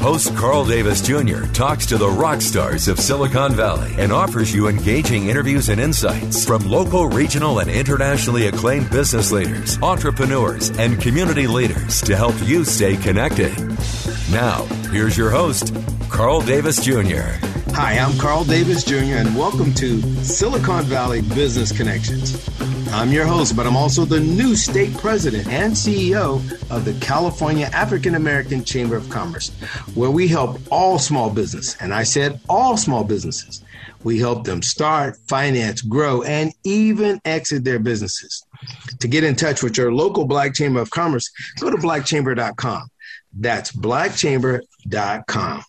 Host Carl Davis Jr. talks to the rock stars of Silicon Valley and offers you engaging interviews and insights from local, regional, and internationally acclaimed business leaders, entrepreneurs, and community leaders to help you stay connected. Now, here's your host, Carl Davis Jr. Hi, I'm Carl Davis Jr., and welcome to Silicon Valley Business Connections. I'm your host, but I'm also the new state president and CEO of the California African American Chamber of Commerce, where we help all small business, and I said all small businesses. We help them start, finance, grow, and even exit their businesses. To get in touch with your local Black Chamber of Commerce, go to blackchamber.com. That's blackchamber.com.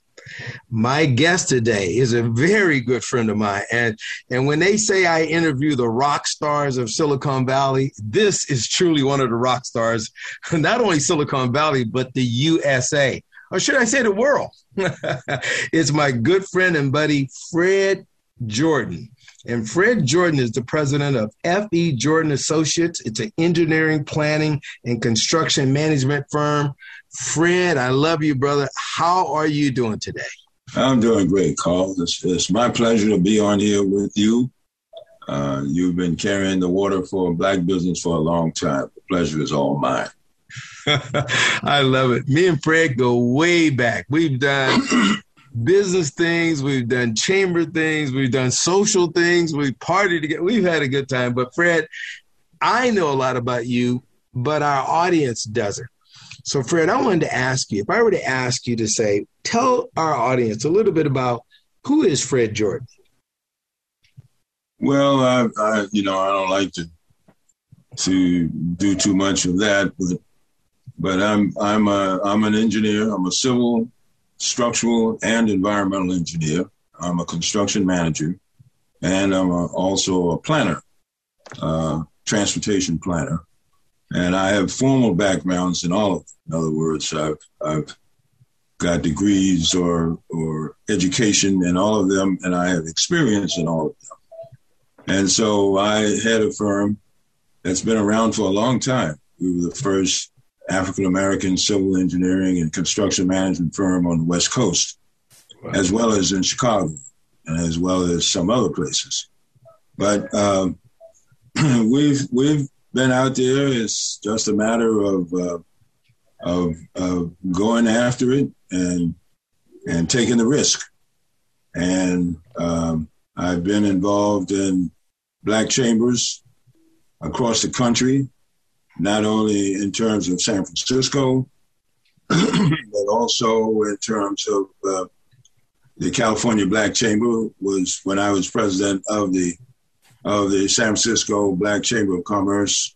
My guest today is a very good friend of mine. And, and when they say I interview the rock stars of Silicon Valley, this is truly one of the rock stars, not only Silicon Valley, but the USA, or should I say the world. it's my good friend and buddy, Fred Jordan. And Fred Jordan is the president of F.E. Jordan Associates. It's an engineering, planning, and construction management firm. Fred, I love you, brother. How are you doing today? I'm doing great, Carl. It's, it's my pleasure to be on here with you. Uh, you've been carrying the water for black business for a long time. The pleasure is all mine. I love it. Me and Fred go way back. We've done business things, we've done chamber things, we've done social things, we've partied together. We've had a good time. But Fred, I know a lot about you, but our audience doesn't. So, Fred, I wanted to ask you if I were to ask you to say, tell our audience a little bit about who is Fred Jordan? Well, I, I you know, I don't like to to do too much of that, but but I'm I'm a I'm an engineer. I'm a civil, structural, and environmental engineer. I'm a construction manager, and I'm a, also a planner, uh, transportation planner, and I have formal backgrounds in all of. Them. In other words, I've I've got degrees or or education in all of them, and I have experience in all of them. And so I had a firm that's been around for a long time. We were the first African American civil engineering and construction management firm on the West Coast, wow. as well as in Chicago, and as well as some other places. But um, we've we've been out there. It's just a matter of, uh, of of going after it and and taking the risk. And um, I've been involved in black chambers across the country, not only in terms of San Francisco, but also in terms of uh, the California Black Chamber was when I was president of the of the San Francisco Black Chamber of Commerce.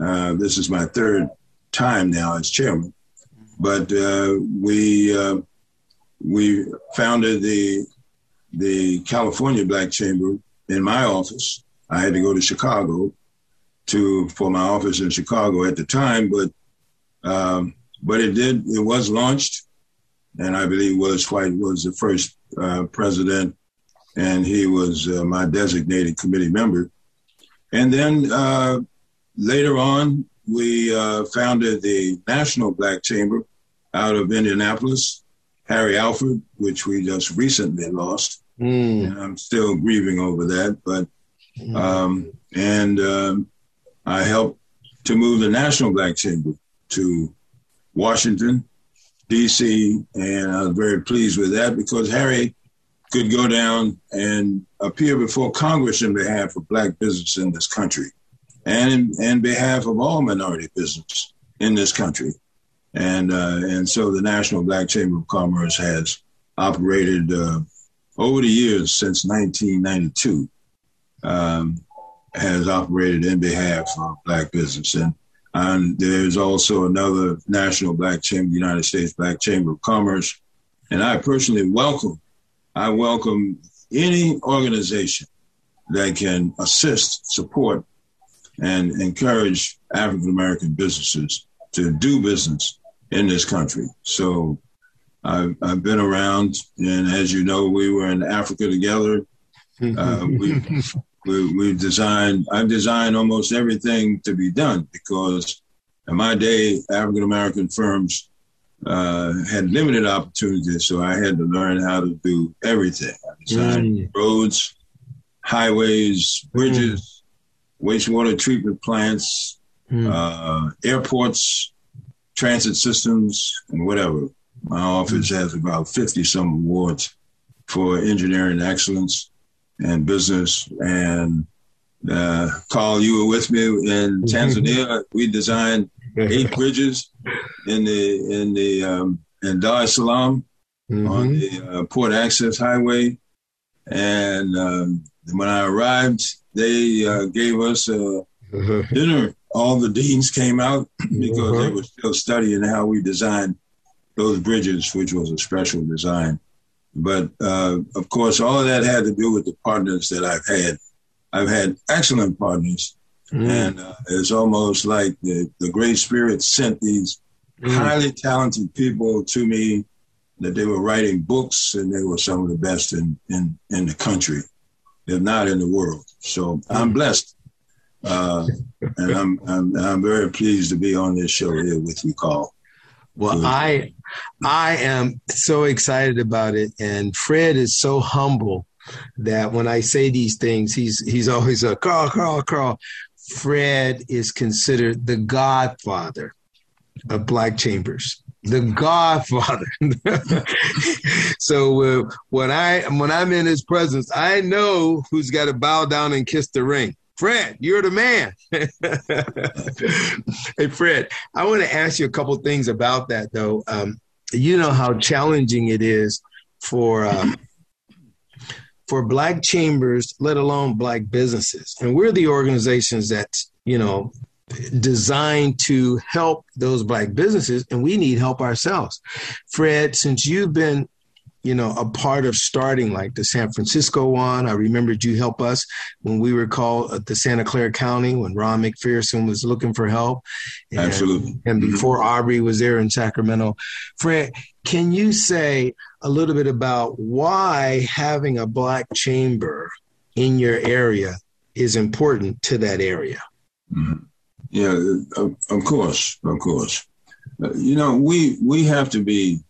Uh, this is my third time now as chairman, but uh, we uh, we founded the the California Black Chamber in my office I had to go to Chicago to for my office in Chicago at the time, but um, but it did it was launched, and I believe Willis White was the first uh, president, and he was uh, my designated committee member, and then uh, later on we uh, founded the National Black Chamber out of Indianapolis, Harry Alford, which we just recently lost. Mm. And I'm still grieving over that, but Mm-hmm. Um, and um, I helped to move the National Black Chamber to Washington, D.C., and I was very pleased with that because Harry could go down and appear before Congress in behalf of black business in this country and in, in behalf of all minority business in this country. And, uh, and so the National Black Chamber of Commerce has operated uh, over the years since 1992, um, has operated in behalf of black business. And, and there's also another National Black Chamber, United States Black Chamber of Commerce. And I personally welcome I welcome any organization that can assist, support, and encourage African American businesses to do business in this country. So I've, I've, been around, and as you know, we were in Africa together. Uh, we, we, we designed, I've designed almost everything to be done because in my day, African American firms uh, had limited opportunities, so I had to learn how to do everything. I designed mm. roads, highways, bridges, mm. wastewater treatment plants, mm. uh, airports, transit systems, and whatever. My office has about 50 some awards for engineering excellence and business. And uh, Carl, you were with me in Tanzania. We designed eight bridges in the in the um, in Dar es Salaam mm-hmm. on the uh, Port Access Highway, and um, when I arrived, they uh, gave us a dinner. All the deans came out because uh-huh. they were still studying how we designed those bridges, which was a special design. But uh, of course, all of that had to do with the partners that I've had. I've had excellent partners Mm. And uh, it's almost like the, the Great Spirit sent these mm. highly talented people to me that they were writing books and they were some of the best in, in, in the country, if not in the world. So I'm blessed. Uh, and I'm, I'm, I'm very pleased to be on this show here with you, Carl. Well, I I am so excited about it, and Fred is so humble that when I say these things, he's he's always a Carl, Carl, Carl. Fred is considered the godfather of Black Chambers. The Godfather. so uh, when I when I'm in his presence, I know who's got to bow down and kiss the ring. Fred, you're the man. hey, Fred, I want to ask you a couple things about that, though. Um, you know how challenging it is for um, for black chambers, let alone black businesses. And we're the organizations that, you know, designed to help those black businesses and we need help ourselves. Fred, since you've been you know, a part of starting like the San Francisco one. I remembered you help us when we were called uh, the Santa Clara County when Ron McPherson was looking for help. And, Absolutely. And before Aubrey was there in Sacramento. Fred, can you say a little bit about why having a black chamber in your area is important to that area? Mm-hmm. Yeah, of, of, course, of course. Uh, you know, we we have to be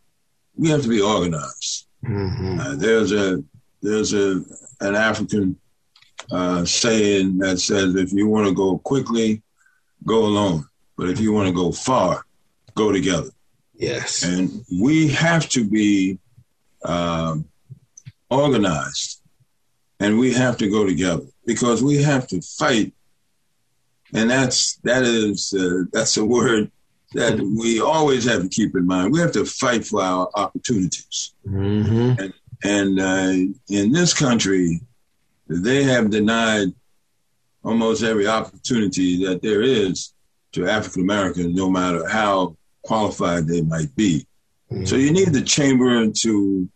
we have to be organized. Mm-hmm. Uh, there's a there's a an African uh, saying that says if you want to go quickly, go alone, but if you want to go far, go together. Yes, and we have to be um, organized, and we have to go together because we have to fight, and that's that is uh, that's a word that we always have to keep in mind. We have to fight for our opportunities. Mm-hmm. And, and uh, in this country, they have denied almost every opportunity that there is to African Americans, no matter how qualified they might be. Mm-hmm. So you need the chamber to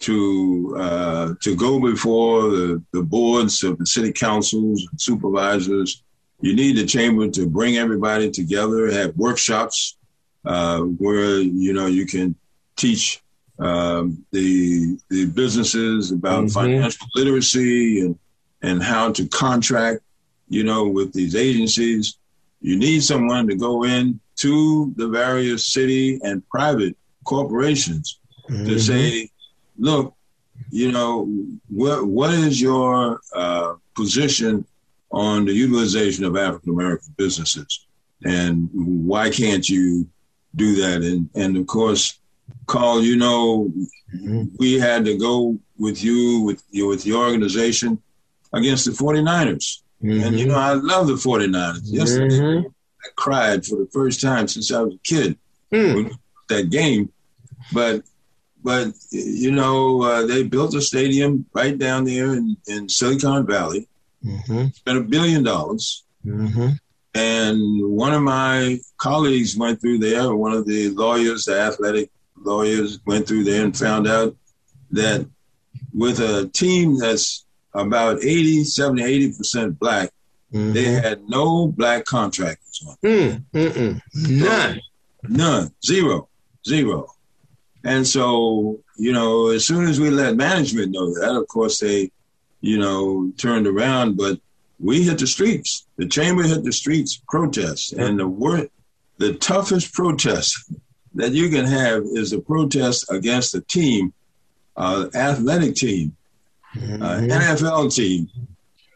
to uh, to go before the, the boards of the city councils and supervisors you need the chamber to bring everybody together, have workshops uh, where you know you can teach um, the the businesses about mm-hmm. financial literacy and and how to contract, you know, with these agencies. You need someone to go in to the various city and private corporations mm-hmm. to say, look, you know, what what is your uh, position on the utilization of African American businesses. And why can't you do that? And, and of course, Carl, you know, we had to go with you, with you, with your organization against the 49ers. Mm-hmm. And, you know, I love the 49ers. Yesterday, mm-hmm. I cried for the first time since I was a kid. Mm. That game. But, but you know, uh, they built a stadium right down there in, in Silicon Valley. Mm-hmm. Spent a billion dollars. Mm-hmm. And one of my colleagues went through there, one of the lawyers, the athletic lawyers, went through there and found out that with a team that's about 80, 70, 80% black, mm-hmm. they had no black contractors on. Mm, none. None. Zero. Zero. And so, you know, as soon as we let management know that, of course, they, you know, turned around, but we hit the streets. The chamber hit the streets, protests. And the word, the toughest protest that you can have is a protest against a team, uh, athletic team, mm-hmm. uh, NFL team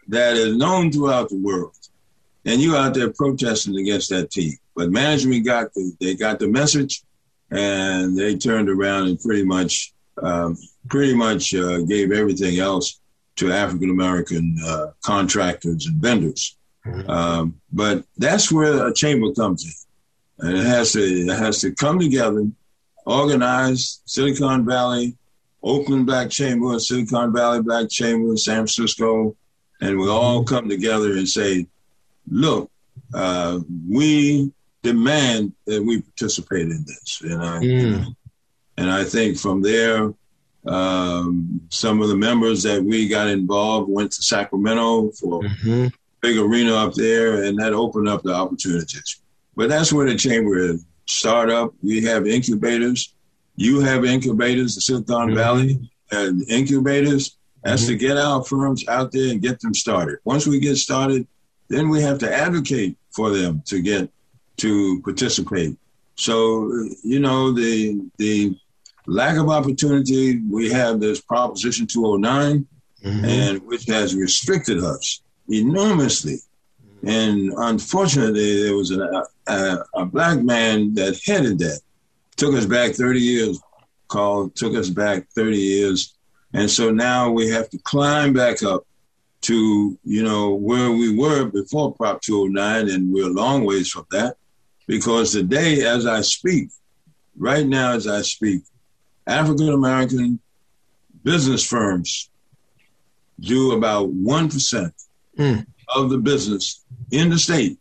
that is known throughout the world. And you out there protesting against that team. But management got the, they got the message and they turned around and pretty much, um, pretty much uh, gave everything else to African American uh, contractors and vendors. Mm-hmm. Um, but that's where a chamber comes in, and it has to it has to come together, organize Silicon Valley, Oakland Black Chamber, Silicon Valley Black Chamber, San Francisco, and we all mm-hmm. come together and say, look, uh, we demand that we participate in this, and I, mm. and I think from there um, some of the members that we got involved went to Sacramento for mm-hmm. big arena up there, and that opened up the opportunities. But that's where the chamber is. Startup, we have incubators. You have incubators, the Silicon mm-hmm. Valley and incubators. That's mm-hmm. to get our firms out there and get them started. Once we get started, then we have to advocate for them to get to participate. So, you know, the the lack of opportunity, we have this Proposition 209, mm-hmm. and which has restricted us enormously. And unfortunately, there was a, a, a, black man that headed that. Took us back 30 years, called, took us back 30 years. And so now we have to climb back up to, you know, where we were before Prop 209, and we're a long ways from that. Because today, as I speak, right now as I speak, African American business firms do about 1% mm. of the business in the state,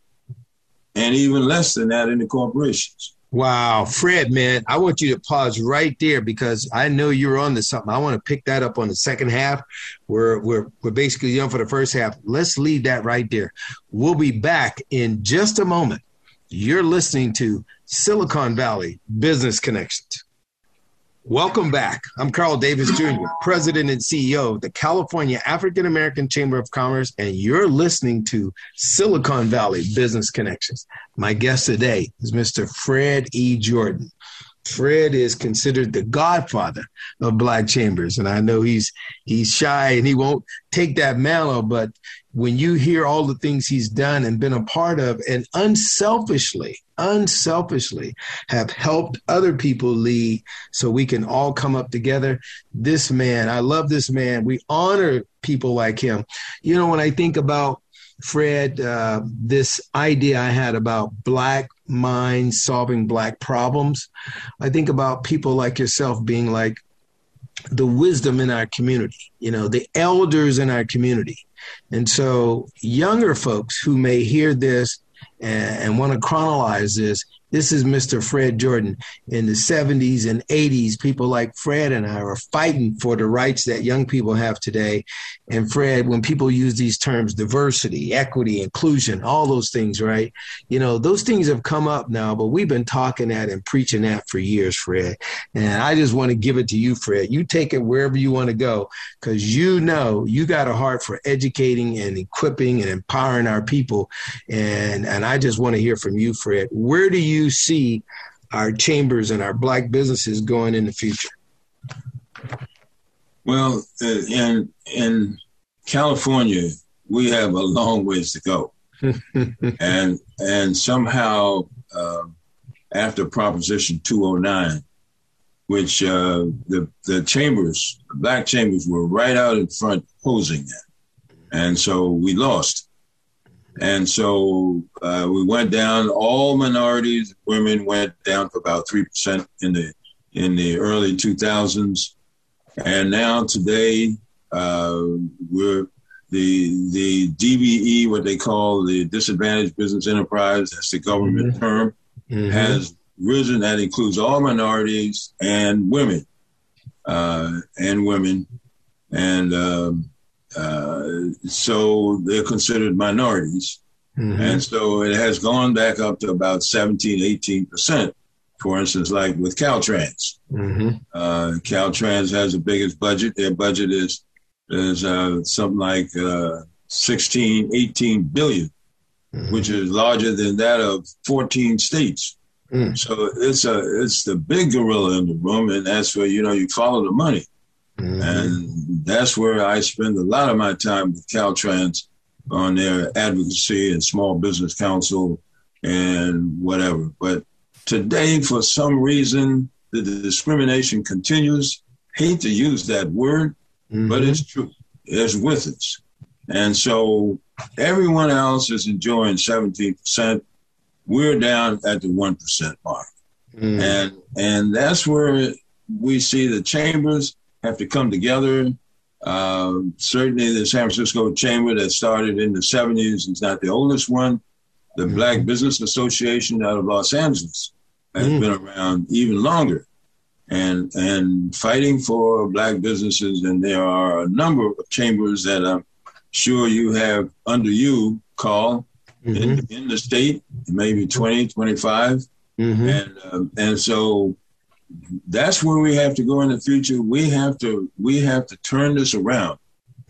and even less than that in the corporations. Wow, Fred, man, I want you to pause right there because I know you're on to something. I want to pick that up on the second half. We're we're we're basically done for the first half. Let's leave that right there. We'll be back in just a moment. You're listening to Silicon Valley Business Connections. Welcome back. I'm Carl Davis Jr., President and CEO of the California African American Chamber of Commerce, and you're listening to Silicon Valley Business Connections. My guest today is Mr. Fred E. Jordan. Fred is considered the godfather of black chambers, and I know he's he's shy and he won't take that mantle. But when you hear all the things he's done and been a part of, and unselfishly, unselfishly have helped other people lead, so we can all come up together. This man, I love this man. We honor people like him. You know, when I think about Fred, uh, this idea I had about black minds solving black problems. I think about people like yourself being like the wisdom in our community, you know, the elders in our community. And so, younger folks who may hear this and, and want to chronologize this this is Mr. Fred Jordan. In the 70s and 80s, people like Fred and I were fighting for the rights that young people have today. And Fred, when people use these terms, diversity, equity, inclusion, all those things, right? You know, those things have come up now, but we've been talking that and preaching that for years, Fred. And I just want to give it to you, Fred. You take it wherever you want to go because you know you got a heart for educating and equipping and empowering our people. And, and I just want to hear from you, Fred. Where do you you see our chambers and our black businesses going in the future? Well, uh, in in California, we have a long ways to go, and and somehow uh, after Proposition 209, which uh, the the chambers, the black chambers, were right out in front opposing that, and so we lost. And so uh, we went down. All minorities, women went down to about three percent in the in the early 2000s, and now today uh, we're the the DBE, what they call the disadvantaged business enterprise, that's the government mm-hmm. term, mm-hmm. has risen. That includes all minorities and women, uh, and women, and um, so they're considered minorities. Mm-hmm. And so it has gone back up to about 17, 18 percent. For instance, like with Caltrans, mm-hmm. uh, Caltrans has the biggest budget. Their budget is is uh, something like uh, 16, 18 billion, mm-hmm. which is larger than that of 14 states. Mm. So it's a it's the big gorilla in the room, and that's where you know you follow the money, mm-hmm. and that's where I spend a lot of my time with Caltrans on their advocacy and small business council and whatever. But today, for some reason, the, discrimination continues. Hate to use that word, mm-hmm. but it's true. It's with us. And so everyone else is enjoying 17%. We're down at the 1% mark. Mm. And, and that's where we see the chambers have to come together. Uh, certainly, the San Francisco Chamber that started in the 70s is not the oldest one. The mm. Black Business Association out of Los Angeles has mm. been around even longer and and fighting for black businesses. And there are a number of chambers that I'm sure you have under you, Carl, mm-hmm. in, in, the state, maybe 20, 25. Mm-hmm. And um, and so that's where we have to go in the future. We have to we have to turn this around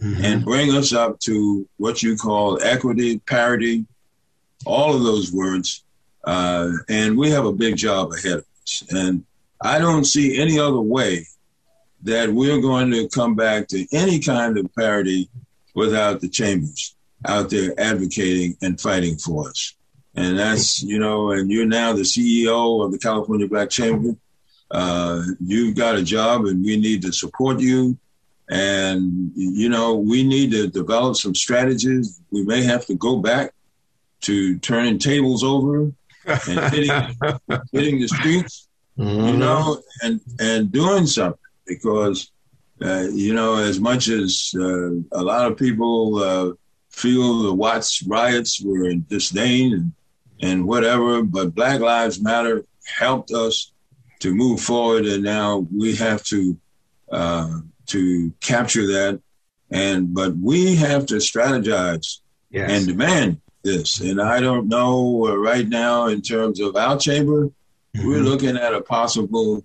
mm-hmm. and bring us up to what you call equity, parity, all of those words. Uh, and we have a big job ahead of us. And I don't see any other way that we're going to come back to any kind of parity without the chambers out there advocating and fighting for us. And that's, you know, and you're now the CEO of the California Black Chamber. Uh, you've got a job and we need to support you. And, you know, we need to develop some strategies. We may have to go back to turning tables over and hitting, hitting the streets mm-hmm. you know, and and doing something because uh, you know as much as uh, a lot of people uh, feel the Watts riots were in disdain and and whatever, but Black Lives Matter helped us to move forward, and now we have to uh, to capture that. And but we have to strategize yes. and demand this. And I don't know uh, right now in terms of our chamber Mm-hmm. We're looking at a possible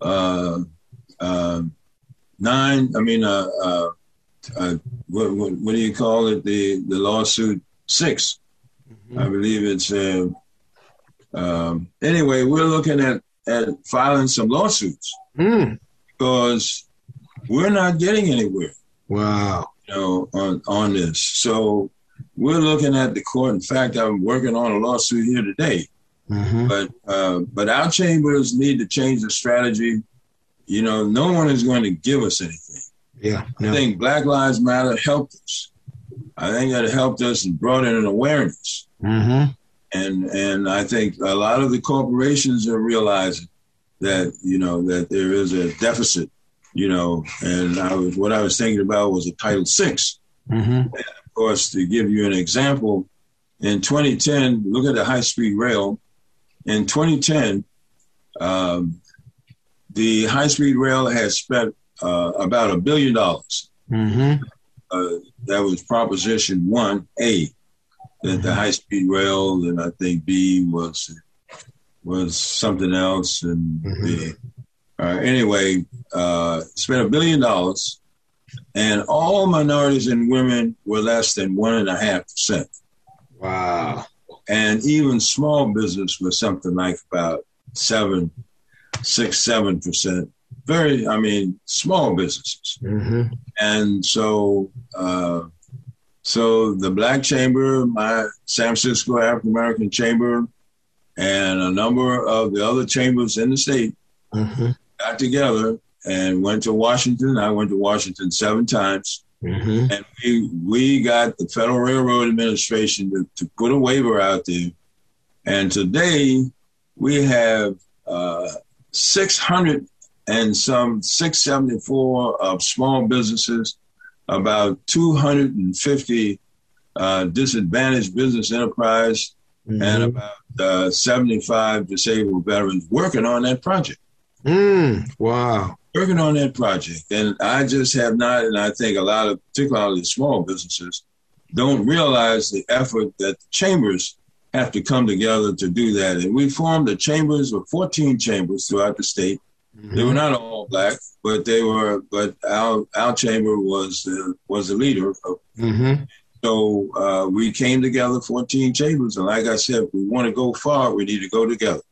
uh, uh, nine. I mean, uh, uh, uh, what, what, what, do you call it? The the lawsuit 6 mm-hmm. I believe it's. Uh, um, anyway, we're looking at at filing some lawsuits mm. because we're not getting anywhere. Wow. You know, on on this, so we're looking at the court. In fact, I'm working on a lawsuit here today Mm-hmm. But uh, but our chambers need to change the strategy. You know, no one is going to give us anything. Yeah, no. I think Black Lives Matter helped us. I think that helped us and brought in an awareness. Mm-hmm. And and I think a lot of the corporations are realizing that you know that there is a deficit. You know, and I was what I was thinking about was a Title 6 mm-hmm. And of course, to give you an example, in 2010, look at the high speed rail in 2010, um, the high speed rail has spent uh, about a billion dollars. Mm-hmm. Uh, that was Proposition 1A, that mm-hmm. the high speed rail, and I think B was was something else. And mm-hmm. the, uh, anyway, uh, spent a billion dollars, and all minorities and women were less than one and a half percent. Wow and even small business was something like about seven, six, seven percent. Very, I mean, small businesses, mm-hmm. and so. Uh, so the Black Chamber, my San Francisco African American Chamber, and a number of the other chambers in the state mm-hmm. got together and went to Washington. I went to Washington seven times. Mm-hmm. And we, we got the Federal Railroad Administration to, to put a waiver out there. And today we have uh, 600 and some 674 of small businesses, about 250 uh, disadvantaged business enterprise, mm-hmm. and about uh, 75 disabled veterans working on that project. Mm, wow. Working on that project. And I just have not, and I think a lot of, particularly small businesses, don't realize the effort that the chambers have to come together to do that. And we formed the chambers of 14 chambers throughout the state. Mm-hmm. They were not all black, but they were. But our our chamber was the was the leader. Of, mm-hmm. So uh, we came together, 14 chambers, and like I said, we want to go far, we need to go together.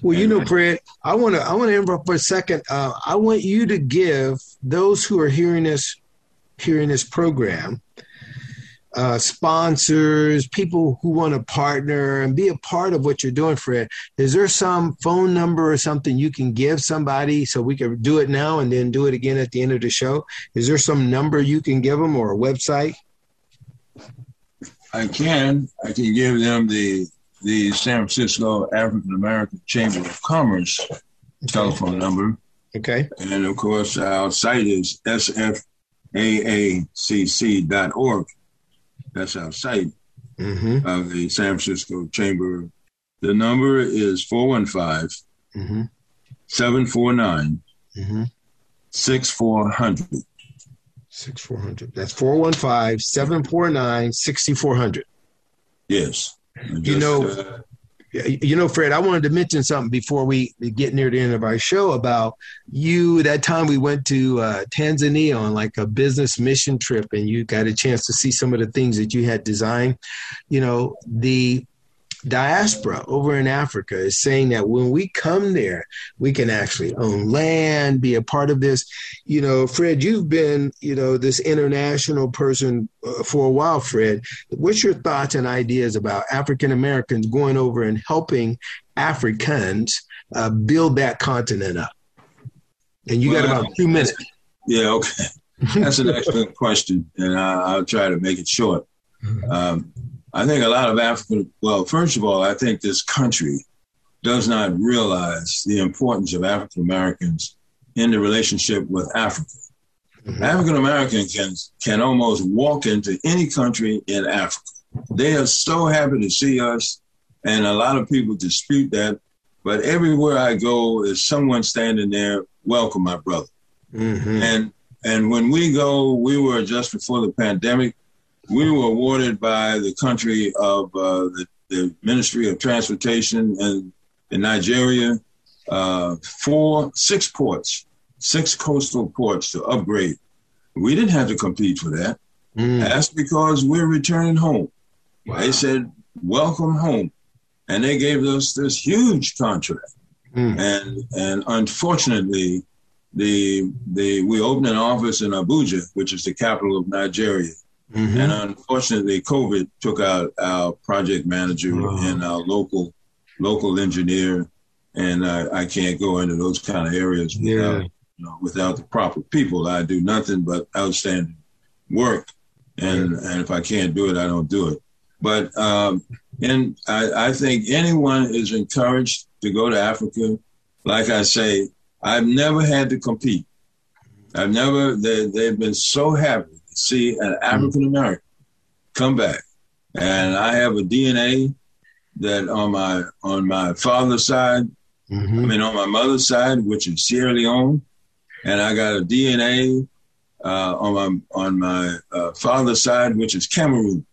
Well, you know, Fred, I want to I want to interrupt for a second. Uh, I want you to give those who are hearing this hearing this program uh, sponsors, people who want to partner and be a part of what you're doing, Fred. Is there some phone number or something you can give somebody so we can do it now and then do it again at the end of the show? Is there some number you can give them or a website? I can. I can give them the the San Francisco African American Chamber of Commerce telephone number. Okay. And of course, our site is sfaacc.org. That's our site mm-hmm. of the San Francisco Chamber. The number is 415 mm-hmm. 749 mm-hmm. 6400. 6400. That's 415 749 6400. Yes. Just, you know, uh, you know, Fred, I wanted to mention something before we get near the end of our show about you. That time we went to uh, Tanzania on like a business mission trip, and you got a chance to see some of the things that you had designed. You know, the diaspora over in Africa is saying that when we come there, we can actually own land, be a part of this. You know, Fred, you've been, you know, this international person uh, for a while, Fred. What's your thoughts and ideas about African Americans going over and helping Africans uh, build that continent up? And you well, got about two minutes. Yeah, okay. That's an excellent question, and I, will try to make it short. Mm-hmm. Um, I think a lot of African, well, first of all, I think this country does not realize the importance of African Americans in the relationship with Africa. Mm-hmm. African Americans can, can almost walk into any country in Africa. They are so happy to see us, and a lot of people dispute that. But everywhere I go is someone standing there, welcome my brother. Mm-hmm. And and when we go, we were just before the pandemic we were awarded by the country of uh, the, the, Ministry of Transportation in, in Nigeria uh, four, six ports, six coastal ports to upgrade. We didn't have to compete for that. Mm. That's because we're returning home. Wow. They said, welcome home. And they gave us this huge contract. Mm. And and unfortunately, the the we opened an office in Abuja, which is the capital of Nigeria. Mm-hmm. And unfortunately, COVID took out our project manager and our local local engineer, and I, I, can't go into those kind of areas without, yeah. you know, without the proper people. I do nothing but outstanding work, and and if I can't do it, I don't do it. But um, and I, I think anyone is encouraged to go to Africa. Like I say, I've never had to compete. I've never. They, they've been so happy see an African American come back, and I have a DNA that on my on my father's side, mm-hmm. I mean on my mother's side, which is Sierra Leone, and I got a DNA uh, on my on my uh, father's side, which is Cameroon.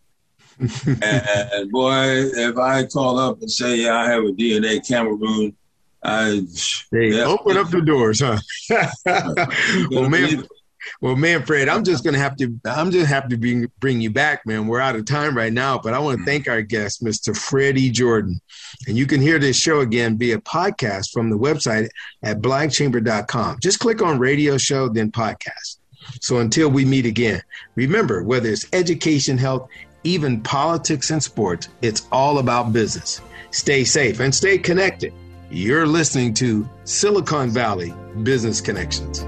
and boy, if I call up and say, "Yeah, I have a DNA Cameroon," I they yeah, open up the doors, huh? well, man, well, man, Fred, I'm just gonna have to. I'm just happy to bring bring you back, man. We're out of time right now, but I want to mm-hmm. thank our guest, Mr. Freddie Jordan, and you can hear this show again via podcast from the website at blackchamber.com. Just click on radio show, then podcast. So until we meet again, remember whether it's education, health, even politics and sports, it's all about business. Stay safe and stay connected. You're listening to Silicon Valley Business Connections.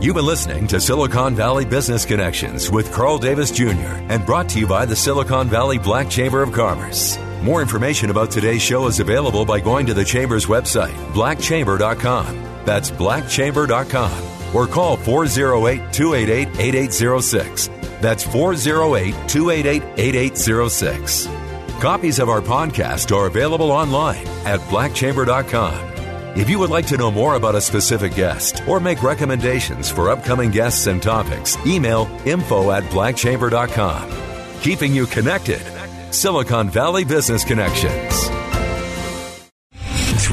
You've been listening to Silicon Valley Business Connections with Carl Davis Jr. and brought to you by the Silicon Valley Black Chamber of Commerce. More information about today's show is available by going to the Chamber's website, blackchamber.com. That's blackchamber.com. Or call 408 288 8806. That's 408 288 8806. Copies of our podcast are available online at blackchamber.com. If you would like to know more about a specific guest or make recommendations for upcoming guests and topics, email info at blackchamber.com. Keeping you connected. Silicon Valley Business Connections.